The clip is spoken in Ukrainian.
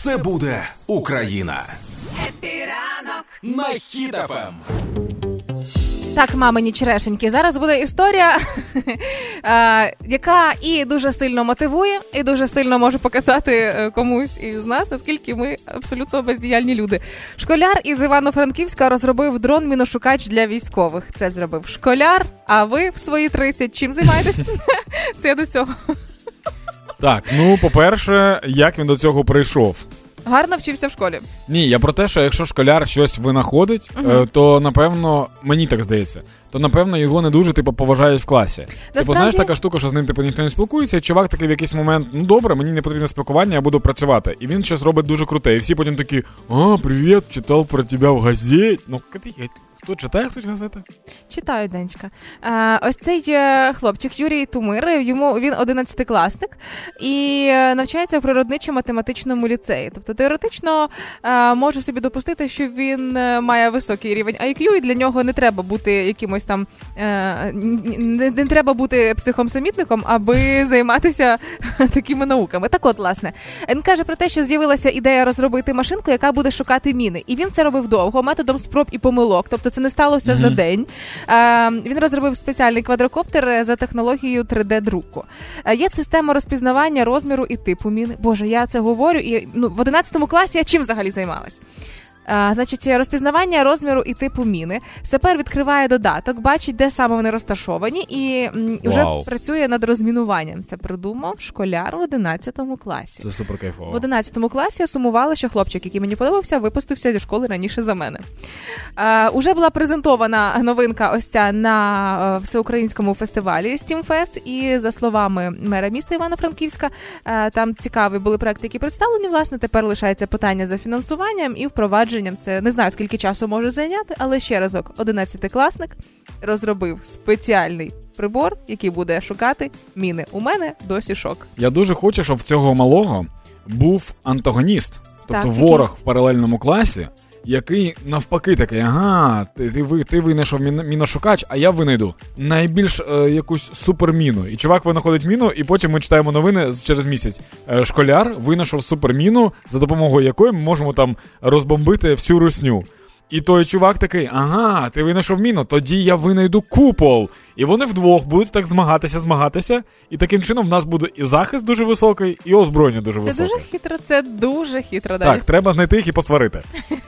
Все буде Україна. Happy ранок на Хіт FM. Так, мамині черешеньки. Зараз буде історія, яка і дуже сильно мотивує, і дуже сильно може показати е, комусь із нас, наскільки ми абсолютно бездіяльні люди. Школяр із Івано-Франківська розробив дрон міношукач для військових. Це зробив школяр. А ви в свої 30 чим займаєтесь? Це до цього. Так, ну по-перше, як він до цього прийшов? Гарно вчився в школі. Ні, я про те, що якщо школяр щось винаходить, Мгм. то напевно, мені так здається, то напевно його не дуже типу поважають в класі. Типу, знаєш, така штука, що з ним типу ніхто не спілкується, і чувак такий в якийсь момент, ну добре, мені не потрібне спілкування, я буду працювати. І він щось робить дуже круте. І всі потім такі: а, привіт, читав про тебе в газеті. Ну, кати- хто читає хтось газети? Читаю, Денечка. Е, ось цей е, хлопчик Юрій Тумир, йому він 11-класник і е, навчається в природничо-математичному ліцеї. Тобто теоретично е, можу собі допустити, що він е, має високий рівень IQ, і для нього не треба бути якимось там е, не, не треба бути психом-самітником, аби займатися такими науками. Так от, власне, він каже про те, що з'явилася ідея розробити машинку, яка буде шукати міни. І він це робив довго, методом спроб і помилок. Тобто це не сталося за день. Е, він розробив спеціальний квадрокоптер за технологією 3D-друку. Е, є система розпізнавання розміру і типу міни. Боже, я це говорю. І ну, в 11 класі я чим взагалі займалась? А, значить, розпізнавання розміру і типу міни. Сапер відкриває додаток, бачить, де саме вони розташовані, і м, вже Вау. працює над розмінуванням. Це придумав школяр в 11 класі. Це супер кайфово. В 11 класі я сумувала, що хлопчик, який мені подобався, випустився зі школи раніше за мене. Е, уже була презентована новинка ось ця на е, всеукраїнському фестивалі STEAM Fest. І за словами мера міста Івано-Франківська, е, там цікаві були проекти, які представлені. Власне, тепер лишається питання за фінансуванням і впровадженням. Це не знаю, скільки часу може зайняти, але ще разок, 11-класник розробив спеціальний прибор, який буде шукати міни. У мене досі шок. Я дуже хочу, щоб в цього малого був антагоніст, тобто Так, ворог в паралельному класі, який навпаки такий, ага, ти, ти, ти винайшов міношукач, а я винайду найбільш е, якусь суперміну. І чувак винаходить міну, і потім ми читаємо новини через місяць. Е, школяр винайшов суперміну, за допомогою якої ми можемо там розбомбити всю русню. І той чувак такий, ага, ти винайшов міну, тоді я винайду купол. І вони вдвох будуть так змагатися, змагатися. І таким чином в нас буде і захист дуже високий, і озброєння дуже Це високе. дуже хитро, це дуже хитро. Так, треба знайти їх і посварити.